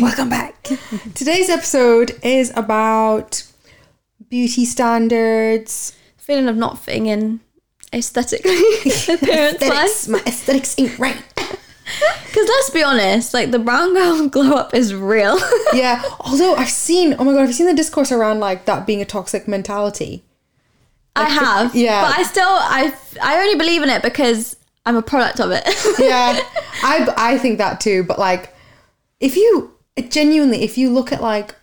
Welcome back. Today's episode is about beauty standards. Feeling of not fitting in aesthetically, appearance Aesthetics. My aesthetics ain't right. Because let's be honest, like the brown girl glow up is real. yeah. Although I've seen, oh my god, I've seen the discourse around like that being a toxic mentality. I have, yeah. but I still, I, I only believe in it because I'm a product of it. Yeah, I I think that too. But like, if you genuinely, if you look at like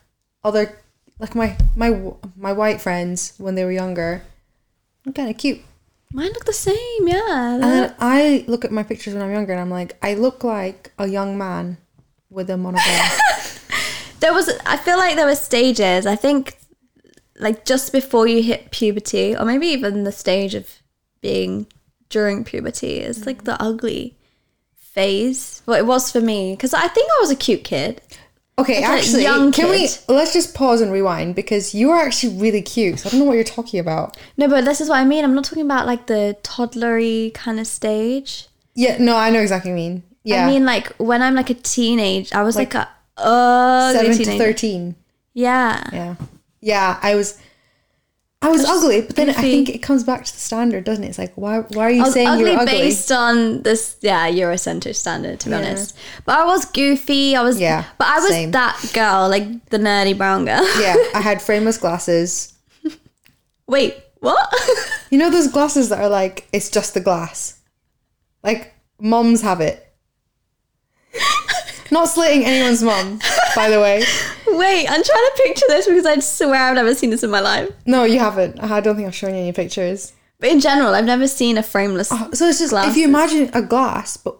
other, like my my my white friends when they were younger, they're kind of cute. Mine look the same, yeah. And I look at my pictures when I'm younger, and I'm like, I look like a young man with a monocle. there was, I feel like there were stages. I think, like just before you hit puberty, or maybe even the stage of being during puberty, is like the mm. ugly phase. Well, it was for me because I think I was a cute kid. Okay, Like actually, young can we let's just pause and rewind because you are actually really cute. So I don't know what you're talking about. No, but this is what I mean. I'm not talking about like the toddlery kind of stage. Yeah, no, I know exactly what you mean. Yeah, I mean, like when I'm like a teenage, I was like, a ugly seven to thirteen. Yeah. Yeah. Yeah, I was I was ugly, but then I think it comes back to the standard, doesn't it? It's like why why are you I was saying ugly, you're ugly? based on this, yeah, Eurocentric standard, to be Yeah. honest. But I was goofy. I was, Yeah, But I was same. that girl, like the nerdy brown girl. yeah, I had frameless glasses. Wait, what? You know those glasses that are like it's just the glass. Like moms have it. Not slating anyone's mom, by the way. Wait, I'm trying to picture this because I swear I've never seen this in my life. No, you haven't. I don't think I've shown you any pictures. But in general, I've never seen a frameless. Oh, so it's just if you imagine a glass, but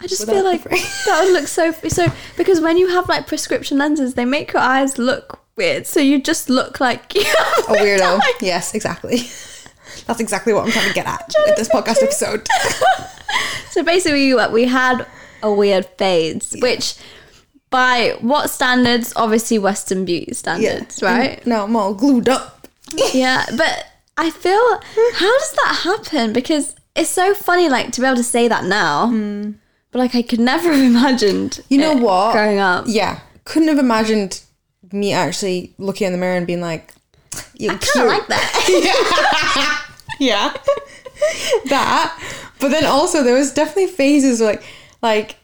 I just feel like that would look so so because when you have like prescription lenses, they make your eyes look weird. So you just look like you a weirdo. Yes, exactly. That's exactly what I'm trying to get at with this podcast episode. So basically, we, we had a weird phase, which by what standards? Obviously, Western beauty standards, right? Now I'm all glued up. yeah, but I feel how does that happen? Because it's so funny, like to be able to say that now, hmm. but like I could never have imagined. You know what? Growing up, Yeah, couldn't have imagined me actually looking in the mirror and being like, "You I kind of like that. yeah, that." But then also there was definitely phases like, like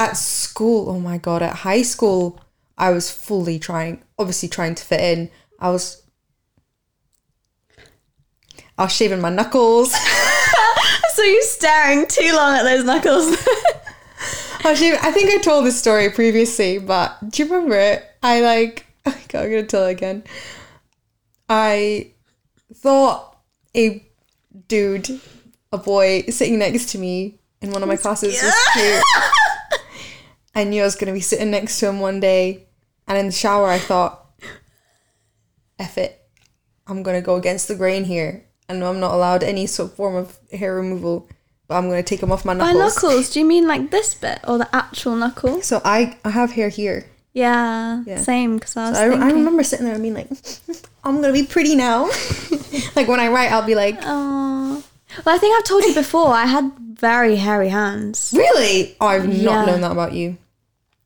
at school. Oh my god, at high school, I was fully trying, obviously trying to fit in. I was. I was shaving my knuckles. so you staring too long at those knuckles. Actually, I think I told this story previously, but do you remember it? I like, oh God, I'm gonna tell it again. I thought a dude, a boy sitting next to me in one of my classes was cute. I knew I was gonna be sitting next to him one day, and in the shower, I thought, "F it, I'm gonna go against the grain here. And I'm not allowed any sort of form of hair removal, but I'm gonna take them off my knuckles." knuckles, do you mean like this bit or the actual knuckle? So I I have hair here. Yeah, Yeah. same. Because I was I, I remember sitting there and being like, I'm gonna be pretty now. like when I write, I'll be like, Oh, well, I think I've told you before. I had very hairy hands. really? Oh, I've Yeah. not known that about you.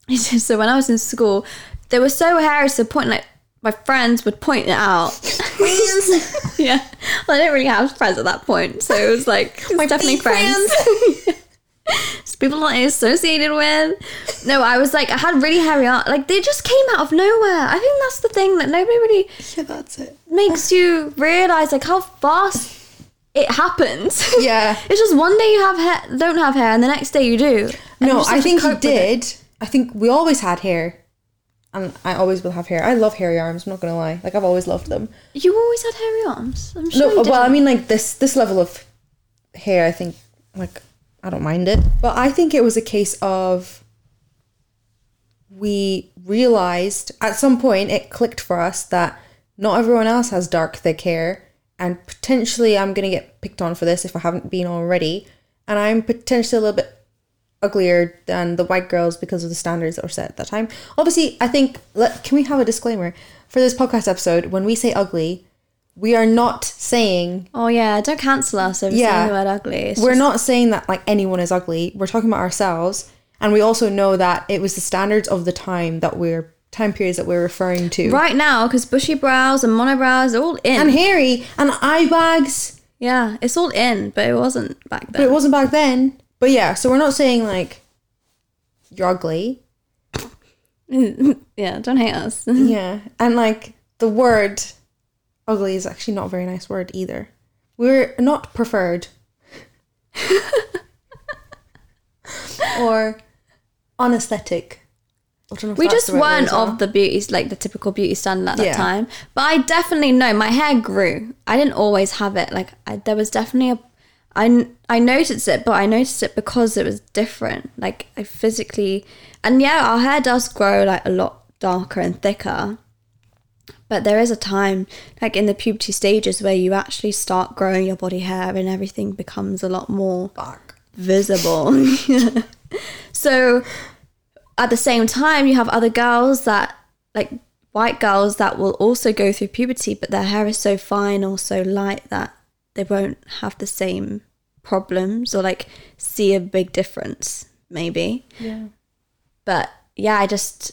so when I was in school, they were so hairy to the point like my friends would point it out. yeah, well, I didn't really have friends at that point, so it was like My definitely fake friends. Just people not associated with. No, I was like I had really hairy arms. Like they just came out of nowhere. I think that's the thing that nobody really Yeah, that's it. makes you realize like how fast it happens. Yeah. it's just one day you have hair, don't have hair, and the next day you do. No, I think you did. I think we always had hair. And I always will have hair. I love hairy arms, I'm not gonna lie. Like I've always loved them. You always had hairy arms. I'm sure. No, well, I mean like this this level of hair, I think like I don't mind it. But I think it was a case of we realized at some point it clicked for us that not everyone else has dark thick hair and potentially I'm going to get picked on for this if I haven't been already and I'm potentially a little bit uglier than the white girls because of the standards that were set at that time. Obviously, I think let can we have a disclaimer for this podcast episode when we say ugly, we are not saying Oh yeah, don't cancel us over Yeah. saying the word ugly. It's we're just- not saying that like anyone is ugly. We're talking about ourselves. and we also know that it was the standards of the time that we're time periods that we're referring to. Right now, because bushy brows and monobrows are all in. And hairy and eye bags, yeah, it's all in, but it wasn't back then. but it wasn't back then. But yeah, so we're not saying like you're ugly. yeah, don't hate us. Yeah, and like the word ugly is actually not a very nice word either. We're not preferred. or unesthetic. I don't know if we just the right word weren't well. of the beauty, like the typical beauty standard at that Yeah. time. But I definitely know my hair grew. I didn't always have it. Like I, there was definitely a, I I noticed it, but I noticed it because it was different. Like I physically, and yeah, our hair does grow like a lot darker and thicker. But there is a time, like in the puberty stages, where you actually start growing your body hair and everything becomes a lot more Fuck. visible. so at the same time, you have other girls that, like white girls, that will also go through puberty, but their hair is so fine or so light that they won't have the same problems or like see a big difference, maybe. Yeah. But yeah, I just.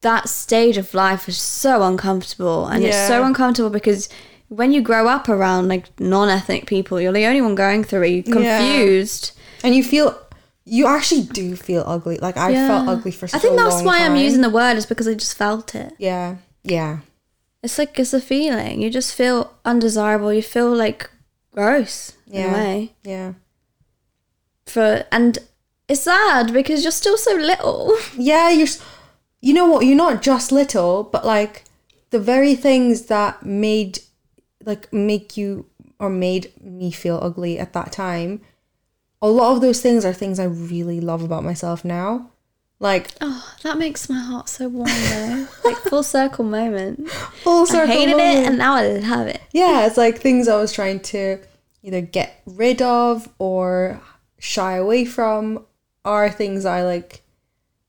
That stage of life is so uncomfortable, and it's so uncomfortable because when you grow up around like non-ethnic people, you're the only one going through it. You're Yeah. confused. And you feel you actually do feel ugly. Like I felt ugly for I think that's why I'm using the word is because I just felt it. Yeah. Yeah. It's like it's a feeling. You just feel undesirable. You feel like gross in Yeah. a way. Yeah. For and it's sad because you're still so little. Yeah, you're you know what, you're not just little, but like the very things that made like make you or made me feel ugly at that time. A lot of those things are things I really love about myself now. Like Oh, that makes my heart so warm though. like full circle moment. full I circle. hated it and now I love it. yeah, it's like things I was trying to either get rid of or shy away from are things I like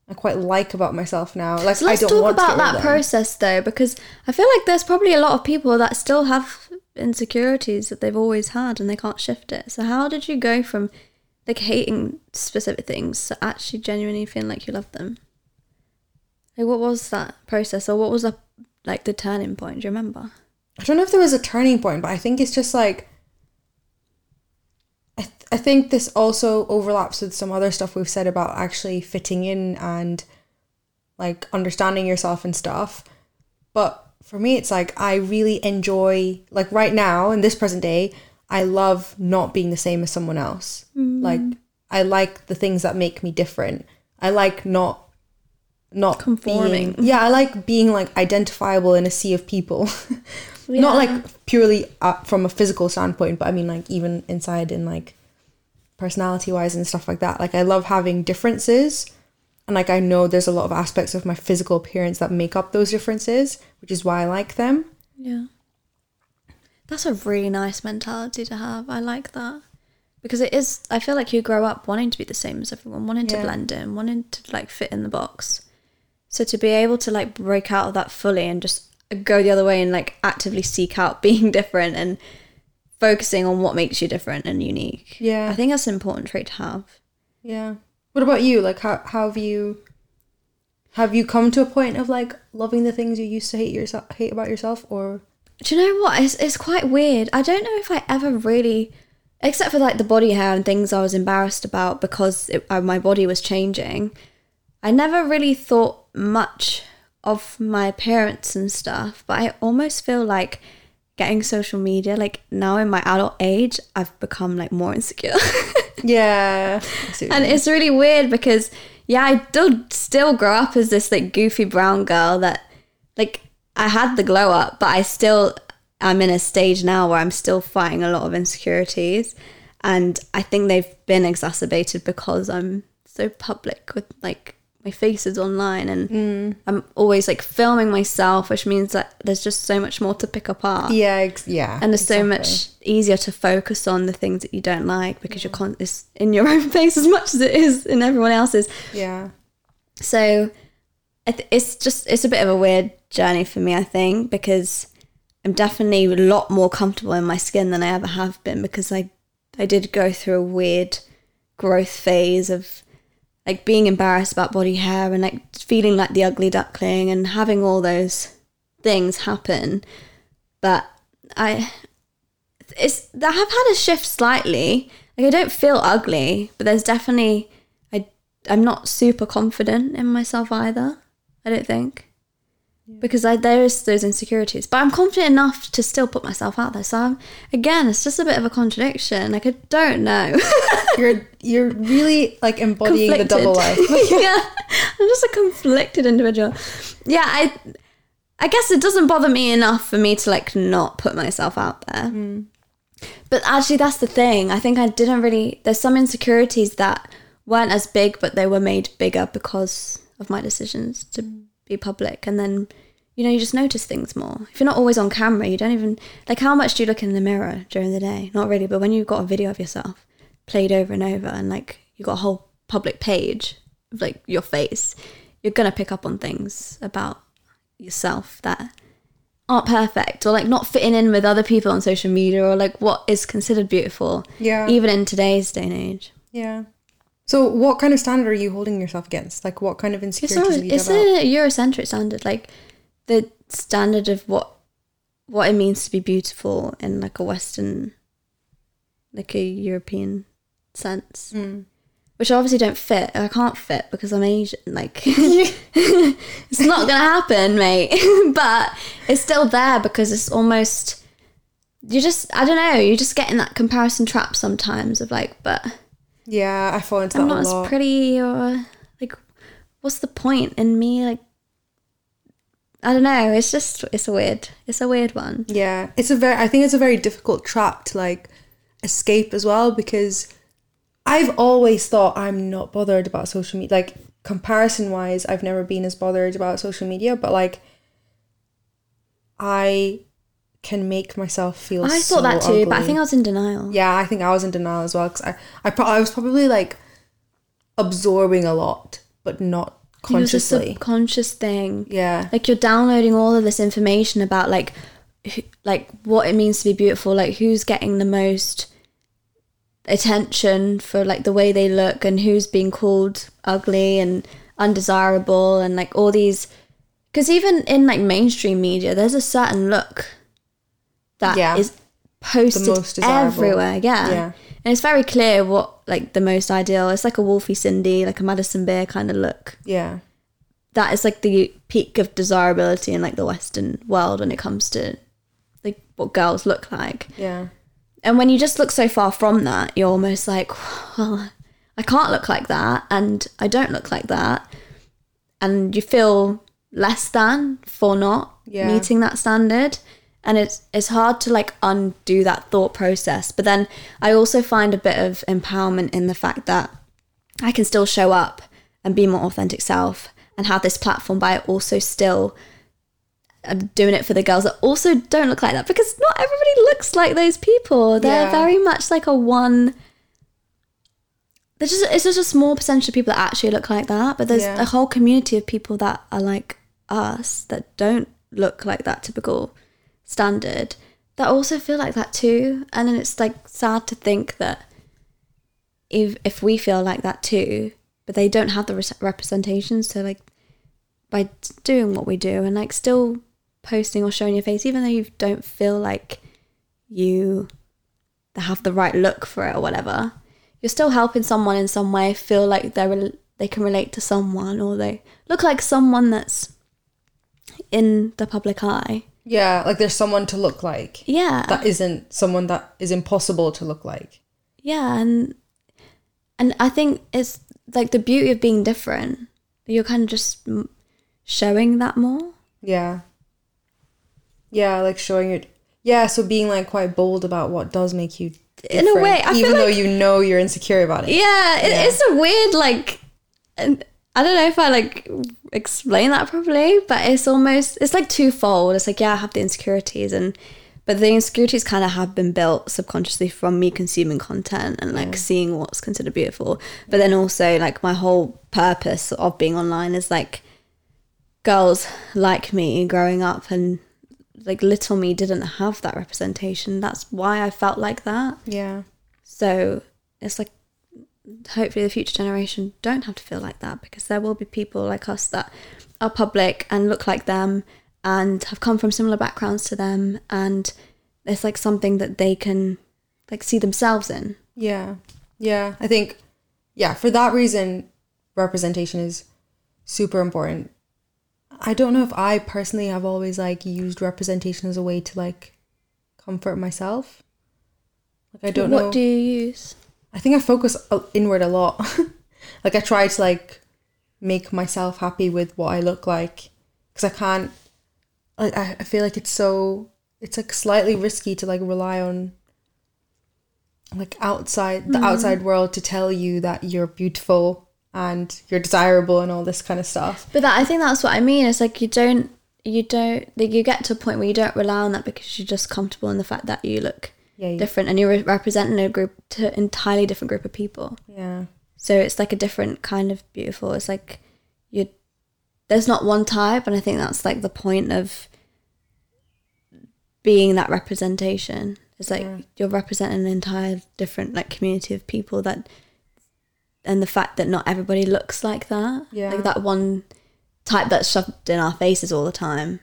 I quite like about myself now. Like So let's I don't talk about that process though, because I feel like there's probably a lot of people that still have insecurities that they've always had and they can't shift it. So how did you go from like hating specific things to actually genuinely feeling like you love them? Like what was that process or what was the like the turning point? Do you remember? I don't know if there was a turning point, but I think it's just like I, th- I think this also overlaps with some other stuff we've said about actually fitting in and like understanding yourself and stuff. But for me, it's like I really enjoy like right now in this present day, I love not being the same as someone else. Like I like the things that make me different. I like not not Conforming. Being, yeah, I like being like identifiable in a sea of people. Not like purely uh, from a physical standpoint, but I mean like even inside in like personality wise and stuff like that. Like I love having differences. And like I know there's a lot of aspects of my physical appearance that make up those differences, which is why I like them. Yeah. That's a really nice mentality to have. I like that. Because it is I feel like you grow up wanting to be the same as everyone, wanting to blend in, wanting to like fit in the box. So to be able to like break out of that fully and just go the other way and like actively seek out being different and focusing on what makes you different and unique. Yeah. I think that's an important trait to have. Yeah. What about you? Like how, how have you have you come to a point of like loving the things you used to hate yourself hate about yourself or Do you know what? It's, it's quite weird. I don't know if I ever really, except for like the body hair and things I was embarrassed about because it, uh, my body was changing. I never really thought much of my appearance and stuff, but I almost feel like getting social media, like now in my adult age, I've become like more insecure. Yeah. I see what you and it's really weird because yeah, I still still grow up as this like goofy brown girl that like I had the glow up, but I still am in a stage now where I'm still fighting a lot of insecurities, and I think they've been exacerbated because I'm so public with like my face is online and mm. I'm always like filming myself, which means that there's just so much more to pick apart yeah, ex- yeah. and it's so much easier to focus on the things that you don't like because you're con- it's in your own face as much as it is in everyone else's. Yeah. So it's just it's a bit of a weird journey for me, I think, because I'm definitely a lot more comfortable in my skin than I ever have been because I I did go through a weird growth phase of like being embarrassed about body hair and like feeling like the ugly duckling and having all those things happen. But I, it's I have had a shift slightly. Like I don't feel ugly, but there's definitely I I'm not super confident in myself either. I don't think because I, there is those insecurities, but I'm confident enough to still put myself out there. So I'm, again, it's just a bit of a contradiction. Like I don't know. You're you're really like embodying the double life. yeah, I'm just a conflicted individual. Yeah, I I guess it doesn't bother me enough for me to like not put myself out there. Hmm. But actually, that's the thing. I think I didn't really. There's some insecurities that weren't as big, but they were made bigger because of my decisions to be public. And then, you know, you just notice things more. If you're not always on camera, you don't even like how much do you look in the mirror during the day? Not really, but when you've got a video of yourself played over and over, and like you've got a whole public page of like your face, you're gonna pick up on things about yourself that aren't perfect or like not fitting in with other people on social media or like what is considered beautiful Yeah. even in today's day and age Yeah. So, what kind of standard are you holding yourself against? Like, what kind of it's, insecurities not, you it's a eurocentric standard like the standard of what what it means to be beautiful in like a western like a european sense Mm. which I obviously don't fit i can't fit because i'm asian like it's not gonna happen mate but it's still there because it's almost you just i don't know you just get in that comparison trap sometimes of like but Yeah, I fall into that. i'm that not a lot. as pretty or like what's the point in me like i don't know it's just it's a weird it's a weird one Yeah, it's a very. I think it's a very difficult trap to like escape as well because I've always thought I'm not bothered about social media. Like comparison wise, I've never been as bothered about social media, but like I can make myself feel. i so thought that too but i think i was in denial Yeah, I think I was in denial as well because I, I, pro- I was probably like absorbing a lot, but not it was a consciously. subconscious thing yeah, like you're downloading all of this information about like who, like what it means to be beautiful like who's getting the most attention for like the way they look and who's being called ugly and undesirable and like all these because even in like mainstream media there's a certain look that is Yeah. posted most desirable. everywhere yeah. Yeah. and it's very clear what like the most ideal it's like a wolfie cindy like a madison beer kind of look yeah, that is like the peak of desirability in like the western world when it comes to like what girls look like yeah, and when you just look so far from that you're almost like well i can't look like that and i don't look like that and you feel less than for not Yeah. meeting that standard and it's it's hard to like undo that thought process but then i also find a bit of empowerment in the fact that i can still show up and be my authentic self and have this platform by also still am doing it for the girls that also don't look like that because not everybody looks like those people they're Yeah. very much like a one there's just it's just a small percentage of people that actually look like that but there's Yeah. a whole community of people that are like us that don't look like that typical standard that also feel like that too. And then it's like sad to think that if if we feel like that too but they don't have the res- representation. So like by doing what we do and like still posting or showing your face even though you don't feel like you have the right look for it or whatever you're still helping someone in some way feel like they're rel- they can relate to someone or they look like someone that's in the public eye yeah. Like there's someone to look like yeah that isn't someone that is impossible to look like. yeah and and i think it's like the beauty of being different you're kind of just showing that more Yeah. Yeah, like showing it. Yeah, so being like quite bold about what does make you In a way, I feel even though like- you know you're insecure about it. yeah, it, Yeah. it's a weird like and i don't know if i like explain that properly but it's almost it's like twofold. It's like yeah i have the insecurities and but the insecurities kind of have been built subconsciously from me consuming content and like seeing what's considered beautiful. But then also like my whole purpose of being online is like girls like me growing up and like little me didn't have that representation. That's why i felt like that. Yeah. so it's like hopefully the future generation don't have to feel like that because there will be people like us that are public and look like them and have come from similar backgrounds to them and it's like something that they can like see themselves in. Yeah. Yeah. I think, yeah, for that reason, representation is super important. I don't know if I personally have always like used representation as a way to like comfort myself. Like I don't what know. do you use? I think I focus inward a lot. like I try to like make myself happy with what I look like because I can't. Like I, I feel like it's so it's like slightly risky to like rely on like outside the mm-hmm. outside world to tell you that you're beautiful and you're desirable and all this kind of stuff. But that I think that's what I mean. It's like you don't you don't like you get to a point where you don't rely on that because you're just comfortable in the fact that you look Yeah, different and you're re- representing a group to entirely different group of people. Yeah. So it's like a different kind of beautiful. It's like you there's not one type and I think that's like the point of being that representation. It's like you're representing an entire different like community of people that and the fact that not everybody looks like that. Yeah. Like that one type that's shoved in our faces all the time.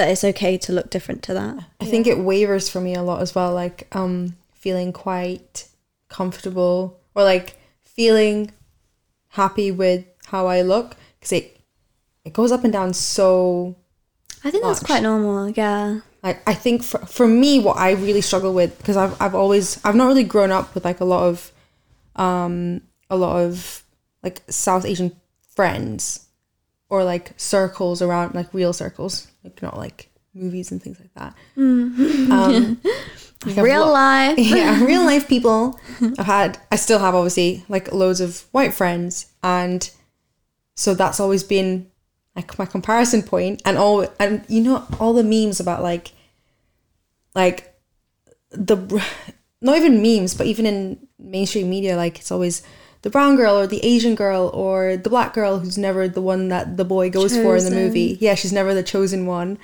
But it's okay to look different to that. I think it wavers for me a lot as well, like um feeling quite comfortable or like feeling happy with how I look because it it goes up and down so I think that's quite normal, yeah. like I think for, for me what I really struggle with because I've I've always I've not really grown up with like a lot of um a lot of like South Asian friends or like circles around like real circles like not like movies and things like that um like Real lo- life. yeah, real life people. I've had, I still have obviously like loads of white friends, and so that's always been like my comparison point, and all, and you know, all the memes about like, like the, not even memes, but even in mainstream media, like it's always the brown girl or the Asian girl or the black girl who's never the one that the boy goes for in the movie. Yeah, she's never the chosen one.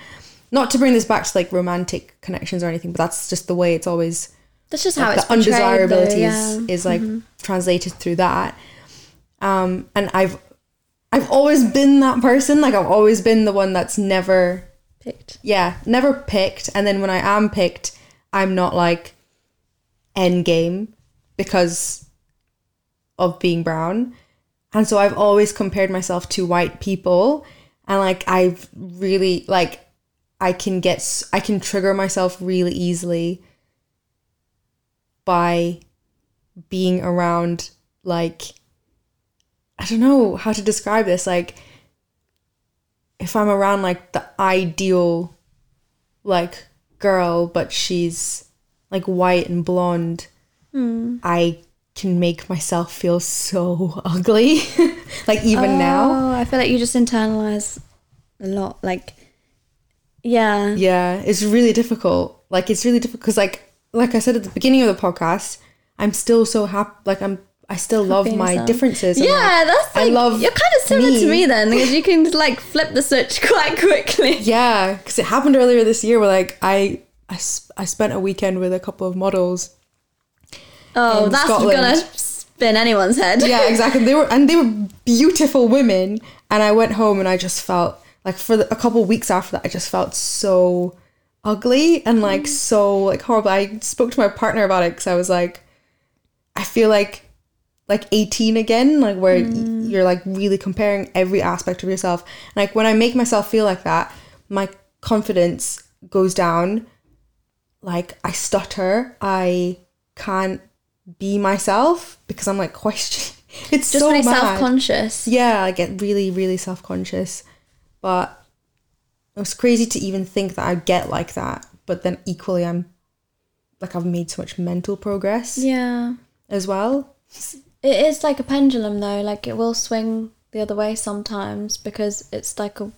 Not to bring this back to like romantic connections or anything, but that's just the way it's always That's just how it's the undesirability though, yeah. Mm-hmm. is, is like translated through that. Um, and I've I've always been that person. Like I've always been the one that's never picked. yeah, never picked. And then when I am picked, I'm not like end game because of being brown. And so I've always compared myself to white people. And like I've really like I can get I can trigger myself really easily by being around like I don't know how to describe this. Like if I'm around like the ideal like girl but she's like white and blonde hmm. I can make myself feel so ugly like even now Oh, I feel like you just internalize a lot. Like, yeah. yeah it's really difficult like it's really difficult because like like i said at the beginning of the podcast i'm still so happy like i'm i still love my yourself. differences Yeah, like, that's I love you're kind of similar to me. me then because you can like flip the switch quite quickly. yeah because it happened earlier this year where like I, I I spent a weekend with a couple of models Oh, that's Scotland. gonna spin anyone's head. yeah exactly. They were and they were beautiful women. And i went home and i just felt like for the, a couple of weeks after that i just felt so ugly and like mm. so like horrible. I spoke to my partner about it because i was like i feel like like 18 again like where y- mm. you're like really comparing every aspect of yourself. Like when i make myself feel like that my confidence goes down. Like i stutter. I can't be myself because i'm like question it's Just so really mad. self-conscious. yeah i get really really self-conscious but it was crazy to even think that i'd get like that but then equally i'm like i've made so much mental progress Yeah. as well It is like a pendulum though, like it will swing the other way sometimes because it's like a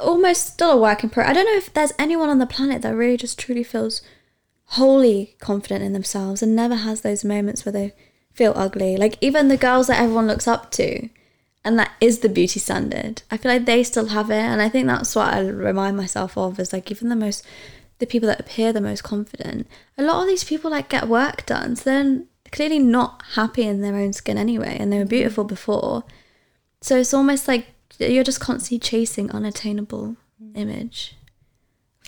almost still a work in progress. I don't know if there's anyone on the planet that really just truly feels wholly confident in themselves and never has those moments where they feel ugly. Like even the girls that everyone looks up to and that is the beauty standard. I feel like they still have it and I think that's what I remind myself of is like even the most the people that appear the most confident, a lot of these people like get work done. So then clearly not happy in their own skin anyway, and they were beautiful before. So it's almost like you're just constantly chasing unattainable image.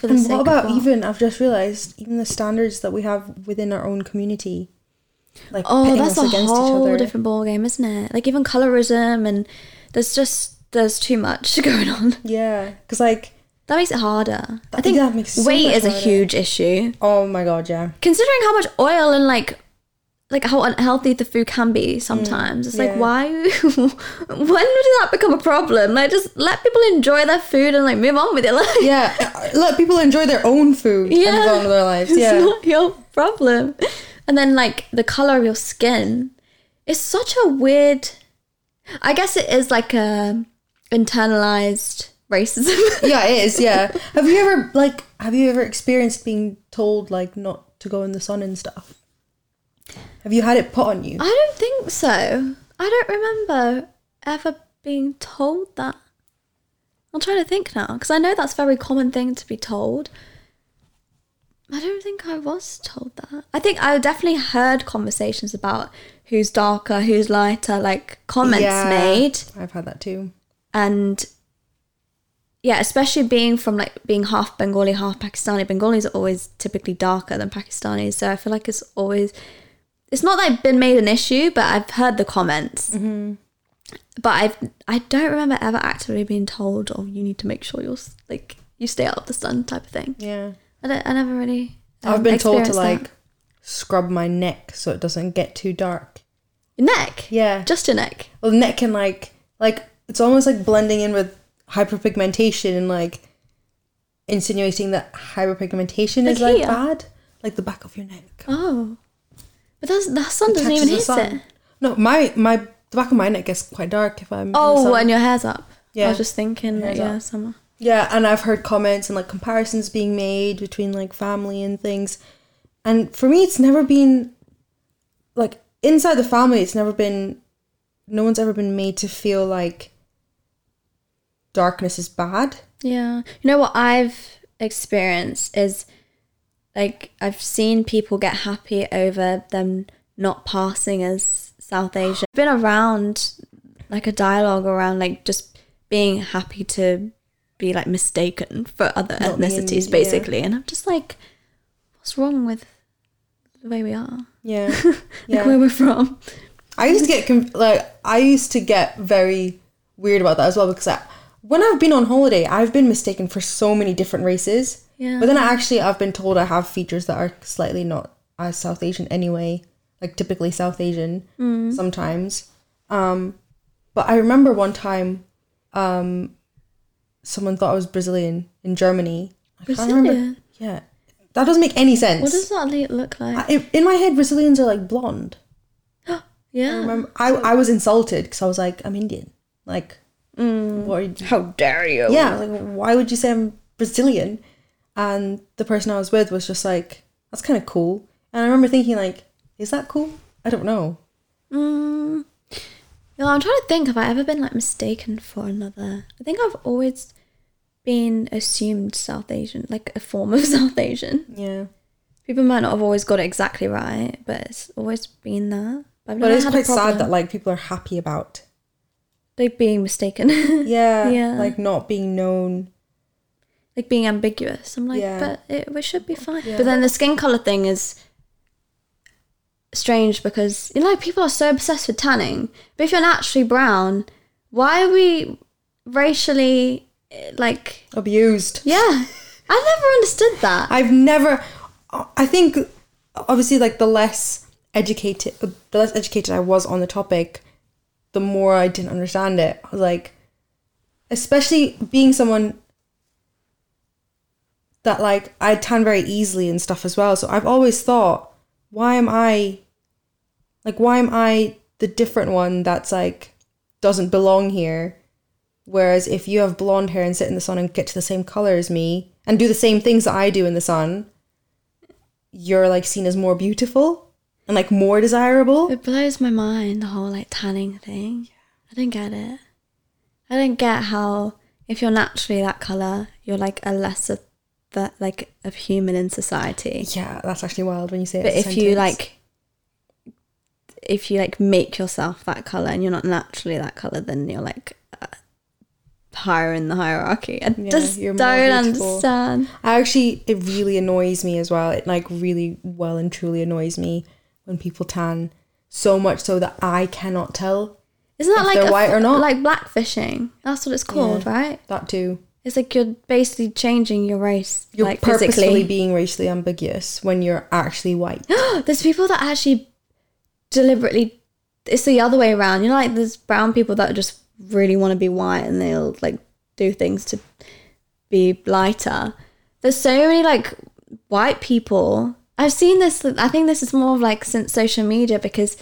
For the And sake what of about what? even? I've just realized even the standards that we have within our own community, like Oh, that's a whole different ball game, isn't it? Like even colorism, and there's just there's too much going on. Yeah, because like, That makes it harder. I think that makes so weight is a huge issue. oh my god, yeah, Considering how much oil and like like how unhealthy the food can be mm, sometimes. it's like why when did that become a problem? Like just let people enjoy their food and like move on with your life. yeah. Let people enjoy their own food and Yeah. move on with their lives. Yeah. It's not your problem. And then like the color of your skin is such a weird I guess it is like a internalized racism. yeah, it is. Yeah. have you ever like have you ever experienced being told like not to go in the sun and stuff? Have you had it put on you? I don't think so. I don't remember ever being told that. I'm trying to think now because I know that's a very common thing to be told. I don't think I was told that. I think I definitely heard conversations about who's darker, who's lighter, like comments Yeah. made. I've had that too. and yeah, especially being from like being half Bengali, half Pakistani. Bengalis are always typically darker than Pakistanis, so I feel like it's always it's not that I've been made an issue, but I've heard the comments. But I've I don't remember ever actively being told, "Oh, you need to make sure you're like you stay out of the sun" type of thing. Yeah. I don't. I never really. um, I've been told to experienced like scrub my neck so it doesn't get too dark. Your neck. Yeah. Just your neck. Well, the neck can like like it's almost like blending in with hyperpigmentation and like insinuating that hyperpigmentation is Like like here? bad, like the back of your neck. Oh, but that's the sun doesn't even hit sun. it. No, my my the back of my neck gets quite dark if I'm. Oh, when your hair's up. Yeah, I was just thinking, Hair's yeah, up. summer. Yeah, and I've heard comments and like comparisons being made between like family and things. And for me, it's never been like inside the family, it's never been, no one's ever been made to feel like darkness is bad. Yeah. You know what I've experienced is like I've seen people get happy over them not passing as South Asian. Been around like a dialogue around like just being happy to be like mistaken for other Not ethnicities Indian, yeah. basically and I'm just like what's wrong with the way we are? Yeah. Like Yeah. where we're from. I used to get conf- like I used to get very weird about that as well because I, when I've been on holiday, I've been mistaken for so many different races. Yeah. But then I actually I've been told I have features that are slightly not as South Asian anyway, like typically South Asian sometimes. Um, but I remember one time, um, someone thought I was Brazilian in Germany. I can't remember. Brazilian? Yeah, that doesn't make any sense. What does that look like? I, in my head, Brazilians are like blonde. yeah. I remember I, I was insulted because I was like, I'm Indian. Like, what are you, How dare you? yeah, like, why would you say I'm Brazilian? And the person I was with was just like, that's kind of cool. And I remember thinking, like, is that cool? I don't know. Mm, no, I'm trying to think. Have I ever been like mistaken for another? I think I've always been assumed South Asian, like a form of South Asian. Yeah. People might not have always got it exactly right, but it's always been there. But, But it's quite sad that, like, people are happy about, like being mistaken, yeah, Yeah. like, not being known. Like being ambiguous. I'm like, Yeah. but it, we should be fine. But then the skin color thing is strange because you know people are so obsessed with tanning. But if you're naturally brown, why are we racially eh, like? Abused. Yeah, I never understood that. I've never. I think obviously, like the less educated, the less educated I was on the topic, the more I didn't understand it. I was like, especially being someone that like I tan very easily and stuff as well. So I've always thought, why am I, like, why am I the different one that's like doesn't belong here? Whereas if you have blonde hair and sit in the sun and get to the same color as me and do the same things that I do in the sun, you're like seen as more beautiful and like more desirable. It blows my mind the whole like tanning thing. I don't get it. I don't get how if you're naturally that color, you're like a lesser that like of human in society. Yeah, that's actually wild when you say it. But if you like if you like make yourself that color and you're not naturally that color, then you're like uh, higher in the hierarchy. I Yeah, just don't understand. I actually, it really annoys me as well. It like really well and truly annoys me when people tan so much so that I cannot tell Isn't that If like they're a- white or not. Like blackfishing. That's what it's called, right? that too. It's like you're basically changing your race, You're like purposefully physically. being racially ambiguous when you're actually white. there's people that actually deliberately. It's the other way around. You know, like there's brown people that just really want to be white and they'll like do things to be lighter. There's so many like white people. I've seen this. I think this is more of like since social media because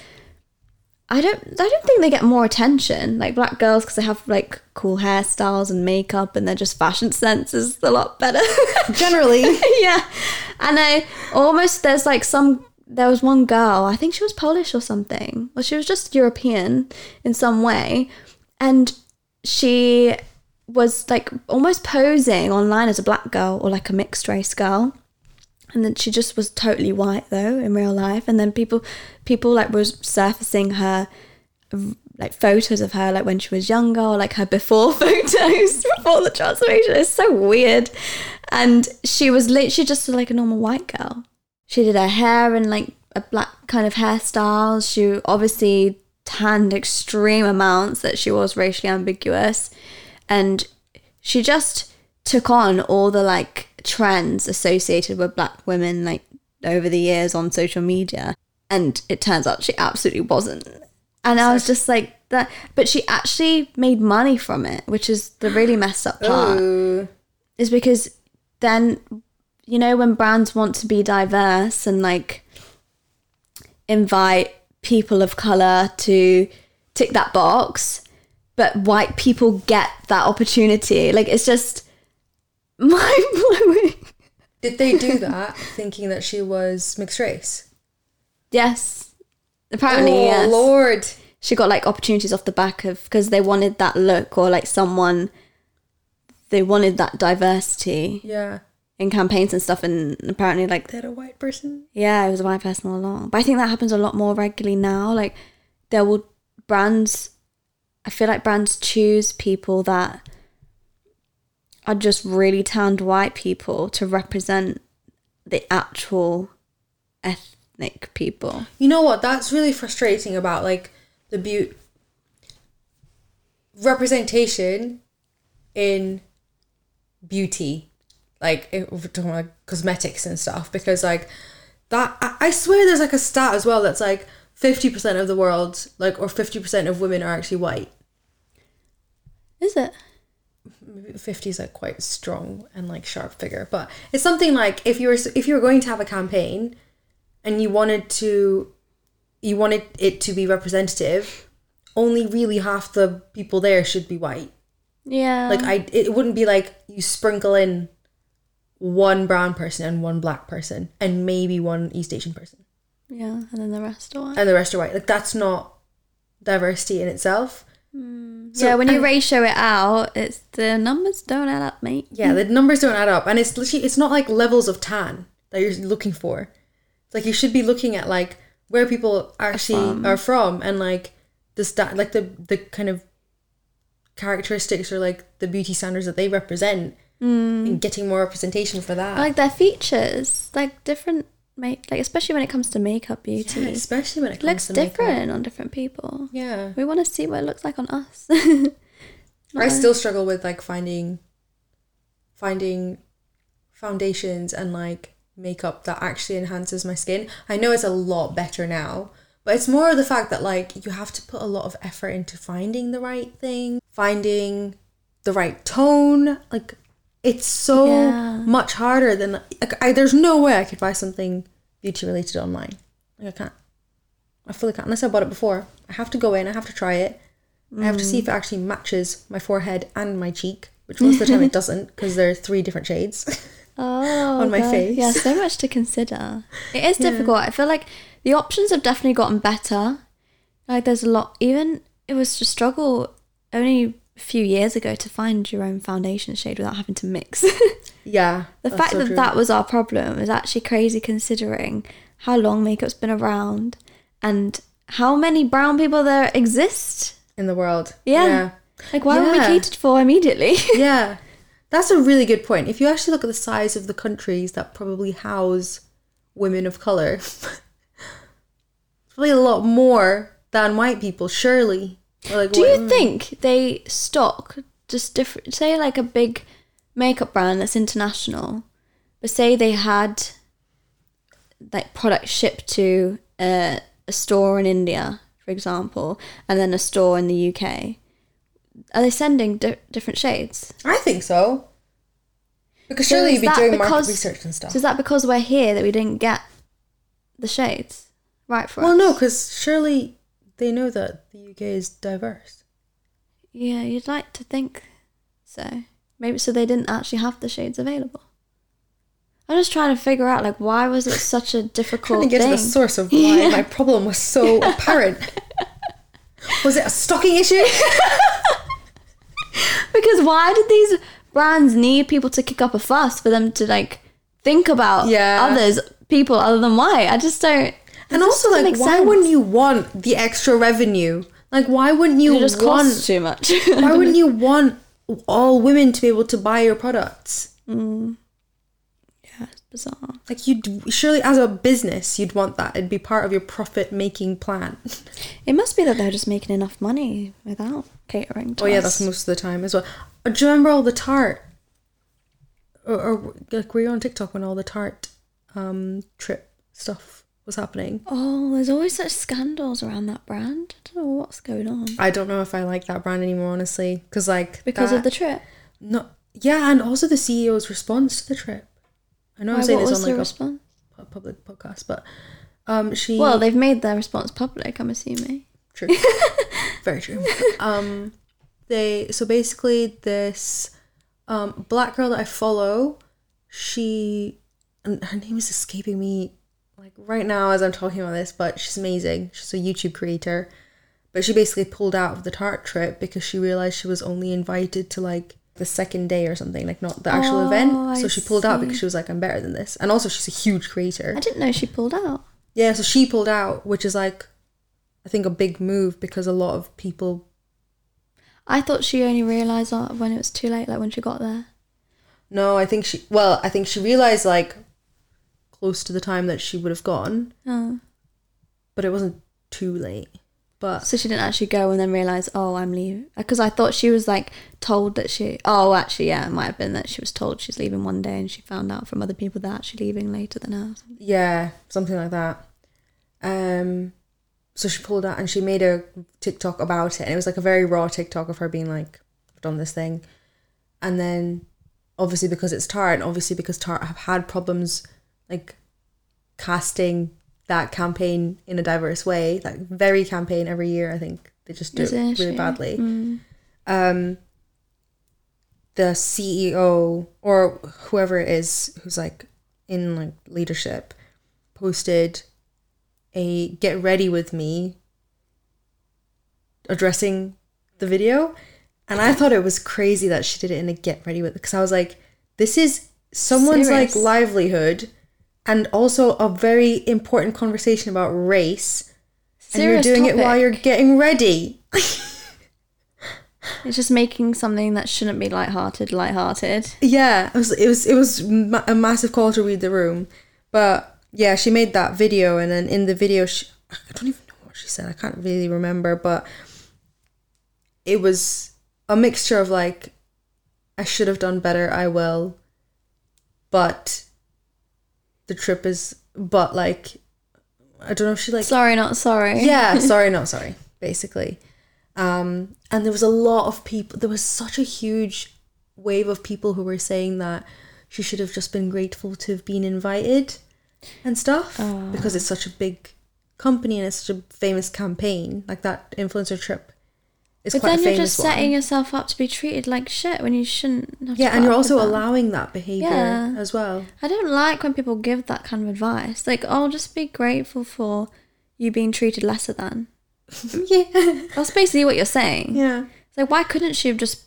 I don't. I don't think they get more attention like black girls because they have like cool hairstyles and makeup and their just fashion sense is a lot better. Generally, yeah. And I almost there's like some there was one girl, I think she was Polish or something. Or she was just European in some way. And she was like almost posing online as a black girl or like a mixed race girl. And then she just was totally white though in real life. And then people people like was surfacing her like photos of her like when she was younger or like her before photos before the transformation. It's so weird. And she was literally just like a normal white girl. She did her hair in like a black kind of hairstyle she obviously tanned extreme amounts that she was racially ambiguous. And she just took on all the like trends associated with black women like over the years on social media and it turns out she absolutely wasn't. And I was just like that but she actually made money from it which is the really messed up part. Ooh. is because then you know when brands want to be diverse and like invite people of color to tick that box but white people get that opportunity. Like it's just mind blowing did they do that thinking that she was mixed race? yes apparently oh yes Lord! she got like opportunities off the back of because they wanted that look or like someone they wanted that diversity Yeah, in campaigns and stuff and apparently like that a white person. yeah it was a white person all along but i think that happens a lot more regularly now like there will brands i feel like brands choose people that are just really tanned white people to represent the actual ethnic people You know what? That's really frustrating about like the beauty representation in beauty, like if we're talking about cosmetics and stuff, because like that, I, I swear there's like a stat as well that's like fifty percent of the world, like or fifty percent of women are actually white. is it Maybe fifty is like quite strong and like sharp figure, but it's something like if you were if you were going to have a campaign and you wanted to you wanted it to be representative only really half the people there should be white. Yeah. Like i it wouldn't be like you sprinkle in one brown person and one black person and maybe one east asian person. Yeah and then the rest are white. And the rest are white. Like that's not diversity in itself Mm. So- yeah when you ratio it out it's the numbers don't add up mate. Yeah the numbers don't add up and it's literally it's not like levels of tan that you're looking for. It's like you should be looking at like where people actually are from and like the stat like the the kind of characteristics or like the beauty standards that they represent mm. and getting more representation for that. Like their features like different make like especially when it comes to makeup beauty Yeah, especially when it it comes looks to makeup. different on different people yeah we want to see what it looks like on us I still struggle with like finding finding foundations and like makeup that actually enhances my skin. I know it's a lot better now, but it's more of the fact that like you have to put a lot of effort into finding the right thing, finding the right tone. Like it's so Yeah. much harder than like I, there's no way I could buy something beauty related online. Like I can't. I fully can't unless I bought it before. I have to go in. I have to try it. I have to see mm. if it actually matches my forehead and my cheek, which most of the time it doesn't because there are three different shades. oh on my God. face. yeah so much to consider it is difficult i feel like the options have definitely gotten better like there's a lot even it was a struggle only few years ago to find your own foundation shade without having to mix yeah. The fact so that true. that was our problem is actually crazy considering how long makeup's been around and how many brown people there exist. in the world. Yeah. Like, why were we catered for immediately? yeah. That's a really good point. If you actually look at the size of the countries that probably house women of color, probably a lot more than white people, surely. Like Do you women. think they stock just different? Say, like a big makeup brand that's international, but say they had like product shipped to a, a store in India, for example, and then a store in the UK. Are they sending di- different shades? I think so. Because So surely you'd be doing market research and stuff. So is that because we're here that we didn't get the shades right for Well, us? no, because surely they know that the UK is diverse. Yeah, you'd like to think so. Maybe so they didn't actually have the shades available. I'm just trying to figure out like why was it such a Trying difficult to get to the source of why my problem was so apparent. Was it a stocking issue? because why did these brands need people to kick up a fuss for them to like think about Yeah. others people other than white? I just don't. And also, like, why sense. wouldn't you want the extra revenue? Like, why wouldn't you It just want? costs too much. why wouldn't you want all women to be able to buy your products? yeah, it's bizarre. Like, you'd surely, as a business, you'd want that. It'd be part of your profit-making plan. It must be that they're just making enough money without catering to Oh yeah, that's most of the time as well. Uh, Do you remember all the Tarte? Or, or like, were you on TikTok when all the Tarte um, trip stuff was happening? Oh, there's always such scandals around that brand. I don't know what's going on. I don't know if I like that brand anymore, honestly, because like Because of the trip. no, yeah, and also the CEO's response to the trip. I know I'm saying this on like response? a pu- public podcast, but um, she Well, they've made their response public, I'm assuming. True. Very true. Um, they so basically this um black girl that I follow, she and her name is escaping me like right now as I'm talking about this, but she's amazing. She's a YouTube creator. But she basically pulled out of the Tarte trip because she realized she was only invited to like the second day or something, like not the actual Oh, event. I So she pulled out because she was like, I'm better than this. And also she's a huge creator. I didn't know she pulled out. Yeah, so she pulled out, which is like, I think a big move because a lot of people. I thought she only realised that when it was too late, like when she got there. No, I think she. Well, I think she realized like close to the time that she would have gone, Oh. but it wasn't too late. But So she didn't actually go and then realise, oh, I'm leaving. Because I thought she was like told that she. Oh, actually, yeah, it might have been that she was told she's leaving one day and she found out from other people that she's leaving later than her. yeah, something like that. Um, so she pulled out and she made a TikTok about it, and it was like a very raw TikTok of her being like, "I've done this thing," and then obviously because it's Tarte, and obviously because Tarte have had problems like casting that campaign in a diverse way, like very campaign every year. I think they just do it really badly. Mm. Um, the CEO or whoever it is who's like in like leadership posted a get ready with me addressing the video and i thought it was crazy that she did it in a get ready with because i was like this is someone's Serious. like livelihood and also a very important conversation about race and you're Serious doing it while you're getting ready It's just making something that shouldn't be lighthearted, lighthearted. Yeah, it was it was it was a massive call to read the room, but yeah, she made that video, and then in the video, she I don't even know what she said. I can't really remember, but it was a mixture of like, I should have done better. I will, but the trip is, but like, I don't know if she like Sorry, not sorry. yeah sorry not sorry basically um and there was a lot of people there was such a huge wave of people who were saying that she should have just been grateful to have been invited and stuff Oh. because it's such a big company and it's such a famous campaign like that influencer trip But then you're just one. setting yourself up to be treated like shit when you shouldn't. Have yeah and you're also allowing that behavior Yeah. as well I don't like when people give that kind of advice. Like, oh, just be grateful for you being treated lesser than. yeah That's basically what you're saying. yeah It's like, why couldn't she have just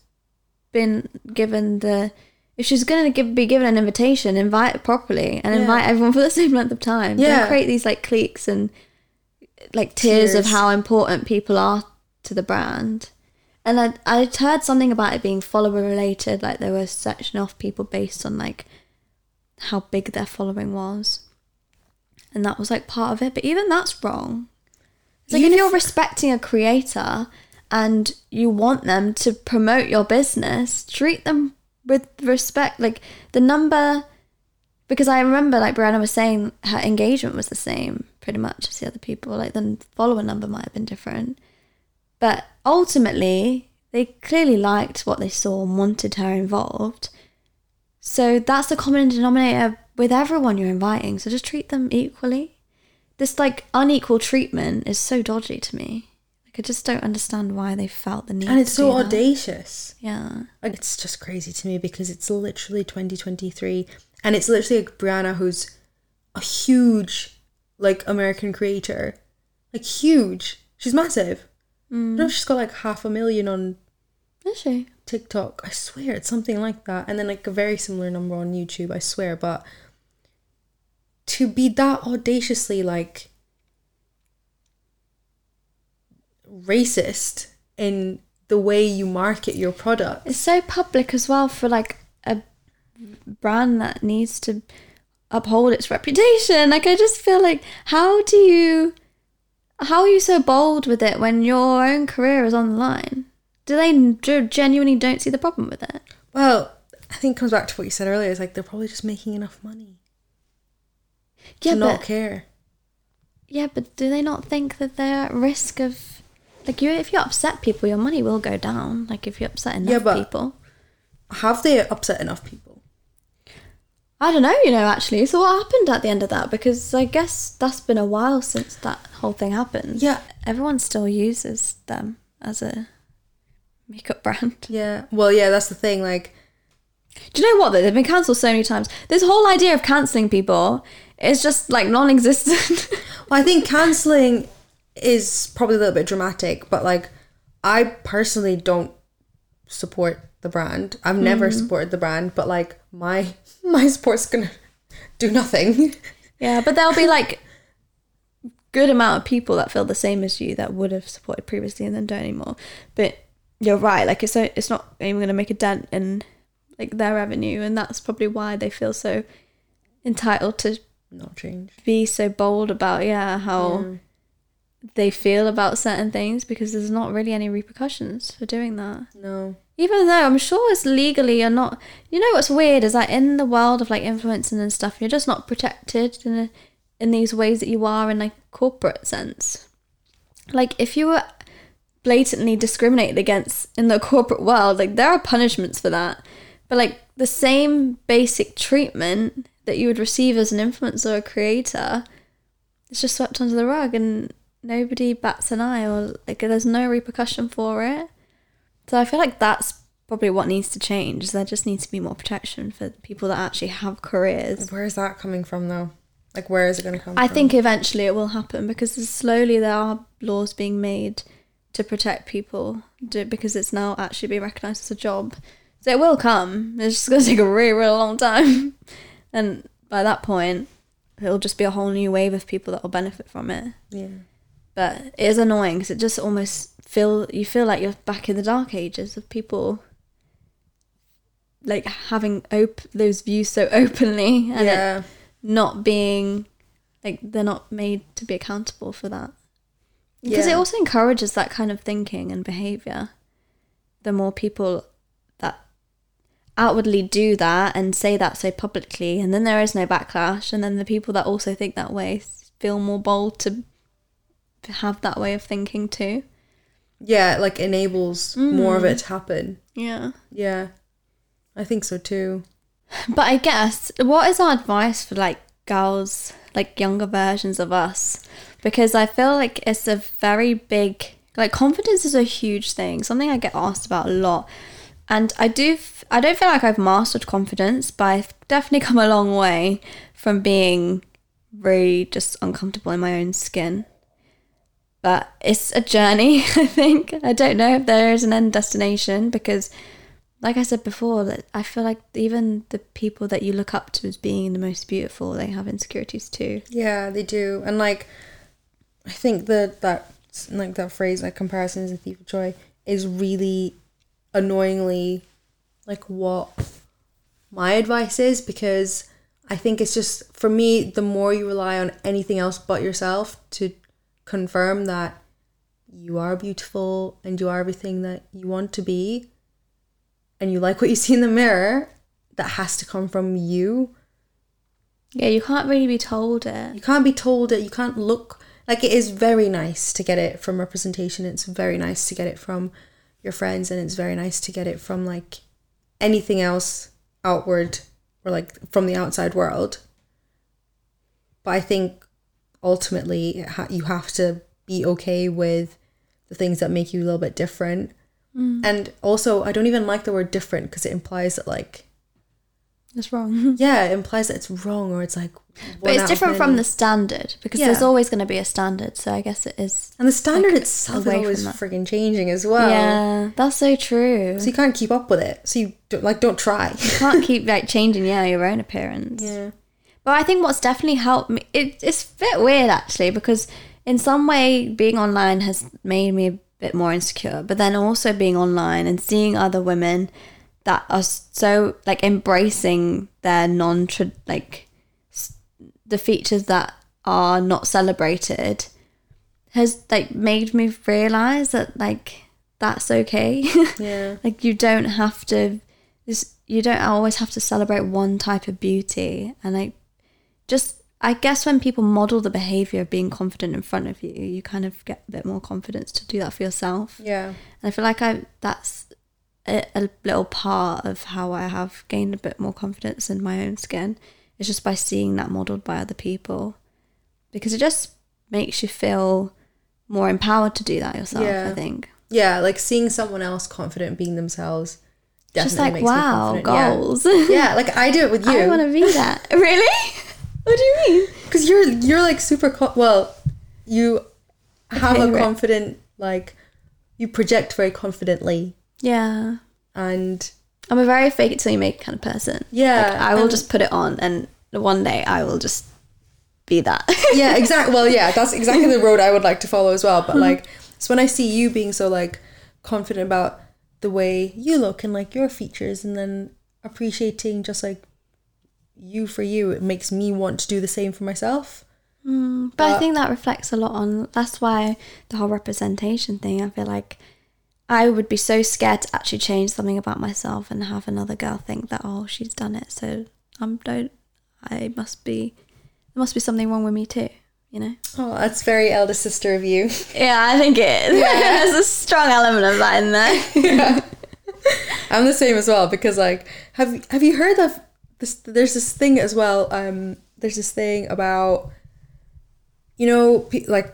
been given the. If she's going to give, be given an invitation, invite properly and Yeah. invite everyone for the same length of time. Yeah. Don't create these like cliques and like tiers of how important people are to the brand. And I I'd heard something about it being follower related, like they were sectioning off people based on like how big their following was. And that was like part of it. But even that's wrong. It's like if if- you're respecting a creator and you want them to promote your business, treat them with respect. Like the number because I remember like Brianna was saying her engagement was the same pretty much as the other people. Like the follower number might have been different. But ultimately they clearly liked what they saw and wanted her involved. So that's the common denominator with everyone you're inviting. So just treat them equally. This like unequal treatment is so dodgy to me. Like I just don't understand why they felt the need. And it's so do that. audacious. Yeah. Like it's just crazy to me because it's literally 2023 and it's literally like Brianna who's a huge like American creator. Like huge. She's massive. Mm. I know she's got like half a million on Is she? TikTok. I swear it's something like that. And then like a very similar number on YouTube, I swear, but to be that audaciously like racist in the way you market your product. It's so public as well for like a brand that needs to uphold its reputation. Like I just feel like how do you how are you so bold with it when your own career is on the line? Do they genuinely don't see the problem with it? Well, I think it comes back to what you said earlier. It's like they're probably just making enough money Yeah, to but not care. yeah, but do they not think that they're at risk of like you if you upset people, your money will go down. Like if you upset enough Yeah, but- people. Have they upset enough people? I don't know, you know, actually. So what happened at the end of that? Because I guess that's been a while since that whole thing happened. Yeah. Everyone still uses them as a makeup brand. Yeah. Well, yeah, that's the thing. Like, Do you know what though? They've been cancelled so many times. This whole idea of cancelling people is just like non-existent. Well, I think canceling is probably a little bit dramatic, but like I personally don't support the brand. I've never mm. supported the brand, but like my my support's gonna do nothing. yeah, but there'll be like good amount of people that feel the same as you that would have supported previously and then don't anymore. But you're right. Like it's it's not even going to make a dent in like their revenue, and that's probably why they feel so entitled to Not change. be so bold about yeah how they feel about certain things because there's not really any repercussions for doing that. No. Even though I'm sure it's legally you're not. You know what's weird is that in the world of like influencing and stuff, you're just not protected in a, in these ways that you are in like corporate sense. Like if you were blatantly discriminated against in the corporate world, like there are punishments for that. But like the same basic treatment that you would receive as an influencer or creator, it's just swept under the rug and nobody bats an eye or like there's no repercussion for it. So I feel like that's probably what needs to change. Is there just needs to be more protection for people that actually have careers. Where is that coming from though? Like where is it gonna come from? I from? think eventually it will happen because slowly there are laws being made to protect people because it's now actually being recognised as a job. So it will come. It's just going to take a really, really long time. And by that point, it'll just be a whole new wave of people that will benefit from it. Yeah. But it is annoying because it just almost feel you feel like you're back in the dark ages of people like having op- those views so openly and yeah. not being like they're not made to be accountable for that. Because it also encourages that kind of thinking and behavior. The more people that outwardly do that and say that so publicly and then there is no backlash and then the people that also think that way feel more bold to have that way of thinking too Yeah, it, like enables more of it to mm. happen. yeah Yeah. I think so too. But I guess what is our advice for like girls, like younger versions of us? Because I feel like it's a very big like confidence is a huge thing. Something I get asked about a lot. And I do f- I don't feel like I've mastered confidence, but I've definitely come a long way from being really just uncomfortable in my own skin. But it's a journey, I think. I don't know if there is an end destination because like I said before, I feel like even the people that you look up to as being the most beautiful, they have insecurities too. Yeah, they do. And like I think that that like that phrase like comparison is a thief of joy is really annoyingly like what my advice is because I think it's just for me the more you rely on anything else but yourself to confirm that you are beautiful and you are everything that you want to be and you like what you see in the mirror that has to come from you. Yeah, you can't really be told it. you can't be told it. You can't look like it is very nice to get it from representation. It's very nice to get it from your friends and it's very nice to get it from like anything else outward or like from the outside world. But i think ultimately it ha- you have to be okay with the things that make you a little bit different mm. and also i don't even like the word different because it implies that like It's wrong. yeah it implies that it's wrong or it's like But it's different from the standard because there's always going to be a standard. So I guess it is. And the standard like, itself is always frigging changing as well. yeah, that's so true. So you can't keep up with it. So you don't, like don't try. you can't keep like changing yeah your own appearance. yeah. But I think what's definitely helped me, it, it's a bit weird actually, because in some way being online has made me a bit more insecure. But then also being online and seeing other women that are so like embracing their non like the features that are not celebrated has like made me realize that like that's okay. Yeah. like you don't have to this you don't always have to celebrate one type of beauty and like just i guess when people model the behavior of being confident in front of you you kind of get a bit more confidence to do that for yourself Yeah. and i feel like i that's a, a little part of how i have gained a bit more confidence in my own skin it's just by seeing that modeled by other people because it just makes you feel more empowered to do that yourself Yeah. i think Yeah. Like seeing someone else confident being themselves. just definitely like makes me wow confident. Yeah. goals Yeah. Like I do it with you. I want to be that. really? What do you mean? Because you're you're like super co- well, you have Okay, a right. confident like you project very confidently Yeah. and I'm a very fake it till you make kind of person. Yeah, Like, I will just put it on and one day I will just be that. yeah, exactly. Well, yeah, that's exactly the road I would like to follow as well. But mm-hmm. like, so when I see you being so like confident about the way you look and like your features, and then appreciating just like you for you, it makes me want to do the same for myself. Mm, but I think that reflects a lot on that's why the whole representation thing, I feel like I would be so scared to actually change something about myself and have another girl think that oh she's done it so I'm don't I must be there must be something wrong with me too, you know? Oh, that's very elder sister of you. Yeah, I think it. Yeah. There's a strong element of that in there. yeah. I'm the same as well because like have have you heard of this? There's this thing as well. Um, there's this thing about you know like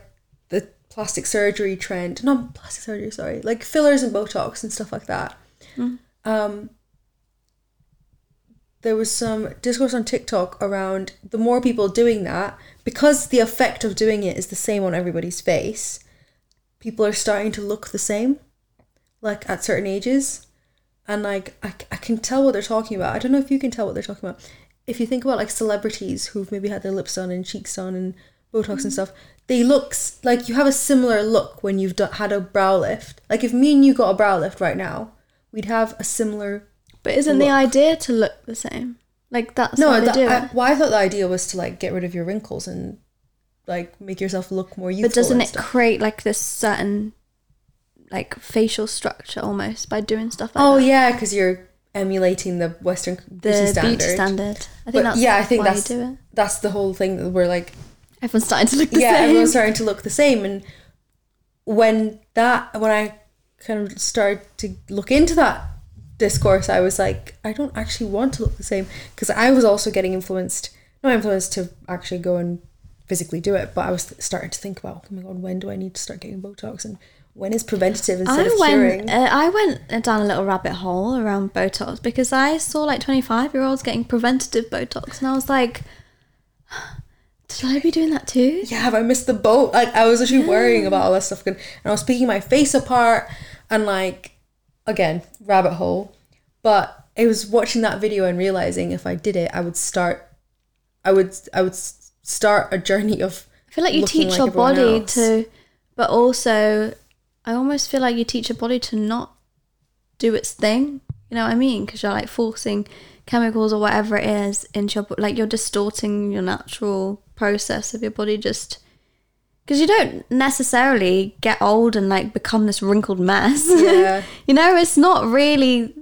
the plastic surgery trend. Not plastic surgery, sorry, like fillers and Botox and stuff like that. Um, there was some discourse on TikTok around the more people doing that because the effect of doing it is the same on everybody's face. People are starting to look the same, like at certain ages and like I, I can tell what they're talking about. I don't know if you can tell what they're talking about. If you think about like celebrities who've maybe had their lips done and cheeks done and Botox and mm. stuff, they look like you have a similar look when you've done, had a brow lift. Like if me and you got a brow lift right now, we'd have a similar. But isn't the idea to look the same? Like that's No, that. I, well, I thought the idea was to like get rid of your wrinkles and like make yourself look more youthful. but doesn't it create like this certain like facial structure almost by doing stuff like Oh that? yeah, because you're emulating the Western the beauty standard. beauty standard. I think But that's yeah, I think that's you do it. that's the whole thing that we're like Everyone's starting to look the same. yeah, same. everyone's starting to look the same. And when that, when I kind of started to look into that discourse, I was like, I don't actually want to look the same because I was also getting influenced, not influenced to actually go and physically do it, but I was starting to think about, oh my god, when do I need to start getting Botox and when is preventative instead I of curing? went, uh, I went down a little rabbit hole around Botox because I saw like 25 year olds getting preventative Botox and I was like, did I be doing that too? yeah, have I missed the boat? Like I was actually worrying about all that stuff, and I was picking my face apart, and like, again, rabbit hole. But it was watching that video and realizing if I did it, I would start, I would, I would start a journey of I feel like you teach like your body else. to, but also, I almost feel like you teach your body to not do its thing. You know what I mean? Because you're like forcing chemicals or whatever it is into your like you're distorting your natural process of your body just because you don't necessarily get old and like become this wrinkled mess. Yeah. you know, it's not really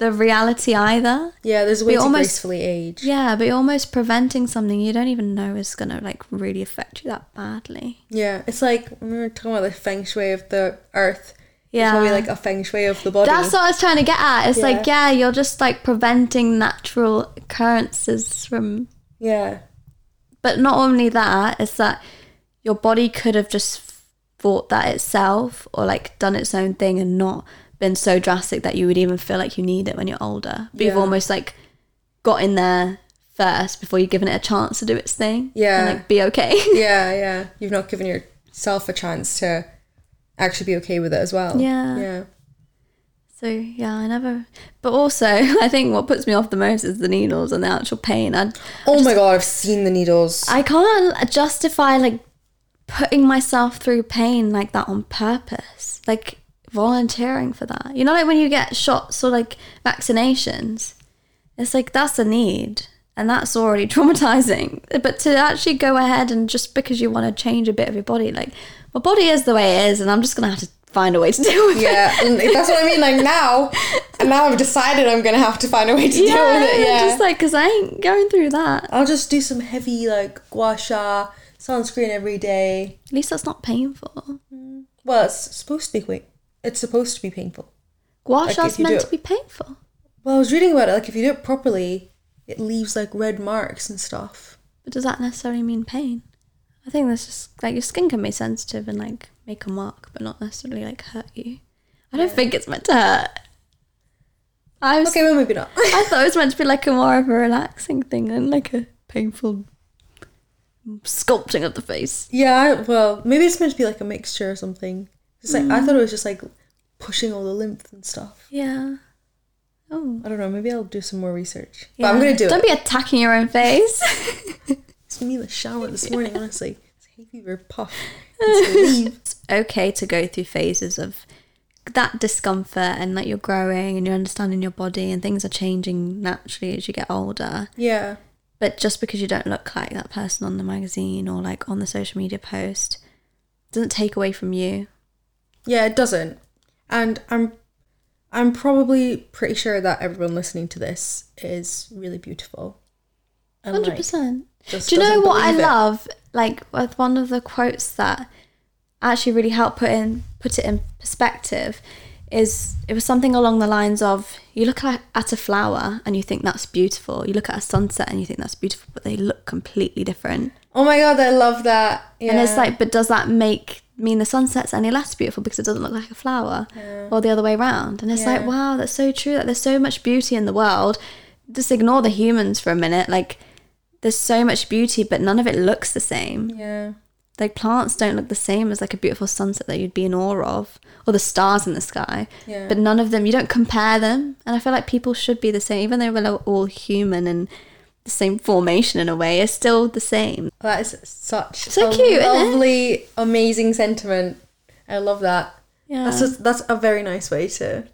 the reality either. Yeah, there's a way We to almost- gracefully age. Yeah, but you're almost preventing something you don't even know is gonna like really affect you that badly. Yeah, it's like when we were talking about the feng shui of the earth. Yeah. It's probably like a feng shui of the body. That's what I was trying to get at. It's like, yeah, you're just like preventing natural occurrences from. yeah. But not only that, it's that your body could have just thought that itself or like done its own thing and not been so drastic that you would even feel like you need it when you're older. But you've almost like got in there first before you've given it a chance to do its thing. Yeah. And like be okay. Yeah, yeah. You've not given yourself a chance to actually be okay with it as well. Yeah. Yeah. So yeah, I never. But also, I think what puts me off the most is the needles and the actual pain. I Oh my god, I've seen the needles. I can't justify like putting myself through pain like that on purpose. Like volunteering for that. You know, like when you get shots or like vaccinations, it's like that's a need. And that's already traumatizing. But to actually go ahead and just because you want to change a bit of your body, like my body is the way it is, and I'm just gonna have to find a way to deal with it. yeah, and that's what I mean. Like now, and now I've decided I'm gonna have to find a way to deal with it. Yeah, just like because I ain't going through that. I'll just do some heavy like gua sha sunscreen every day. At least that's not painful. Mm. Well, it's supposed to be quick. It's supposed to be painful. Gua Like, sha's if you do meant it- to be painful. Well, I was reading about it. Like if you do it properly, it leaves like red marks and stuff. But does that necessarily mean pain? I think that's just like your skin can be sensitive and like make a mark, but not necessarily like hurt you. I don't think it's meant to hurt. I was, Okay, well maybe not. I thought it was meant to be like a more of a relaxing thing than like a painful sculpting of the face. yeah, well maybe it's meant to be like a mixture or something. It's like I mm. thought it was just like pushing all the lymph and stuff. Yeah. Oh. I don't know. Maybe I'll do some more research. Yeah. But I'm gonna do it. Don't it. be attacking your own face. It's me in the shower this morning. Honestly, it's hay fever puff. It's okay to go through phases of that discomfort and like you're growing and you're understanding your body and things are changing naturally as you get older. Yeah. But just because you don't look like that person on the magazine or like on the social media post doesn't take away from you. Yeah, it doesn't. And I'm I'm probably pretty sure that everyone listening to this is really beautiful. Hundred percent. just Do you know what I it. love? Like with one of the quotes that actually really helped put in put it in perspective is it was something along the lines of you look at, at a flower and you think that's beautiful. You look at a sunset and you think that's beautiful, but they look completely different. Oh my god, I love that. Yeah. And it's like, but does that make mean the sunset's any less beautiful because it doesn't look like a flower, or the other way around? And it's like, wow, that's so true. That there's so much beauty in the world. Just ignore the humans for a minute. Like, there's so much beauty, but none of it looks the same. yeah. Like plants don't look the same as like a beautiful sunset that you'd be in awe of, or the stars in the sky. Yeah. But none of them, you don't compare them. And I feel like people should be the same, even though we're all human and the same formation in a way. It's still the same. That is such So a cute, lovely, amazing sentiment. I love that. Yeah. That's just, that's a very nice way to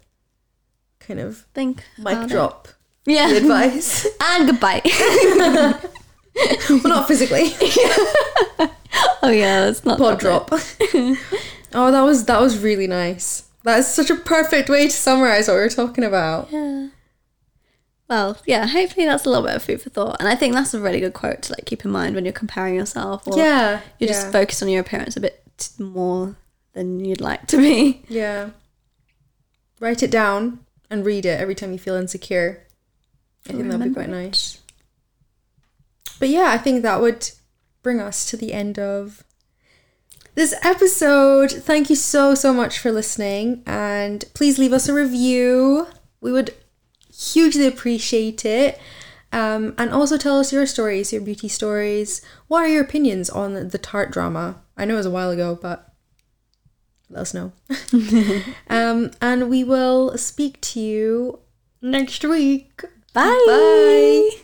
kind of think mic about it. drop Yeah. advice. and goodbye. well, not physically. oh yeah, that's not Pod drop. oh, that was that was really nice. That is such a perfect way to summarize what we were talking about. Yeah. Well, yeah. Hopefully that's a little bit of food for thought, and I think that's a really good quote to like keep in mind when you're comparing yourself. Or Yeah, You're yeah. just focused on your appearance a bit more than you'd like to be. Yeah. Write it down and read it every time you feel insecure. I think that'd be quite it. nice. But yeah, I think that would bring us to the end of this episode. Thank you so, so much for listening. And please leave us a review. We would hugely appreciate it. Um, and also tell us your stories, your beauty stories. What are your opinions on the Tarte drama? I know it was a while ago, but let us know. um, and we will speak to you next week. Bye. Bye.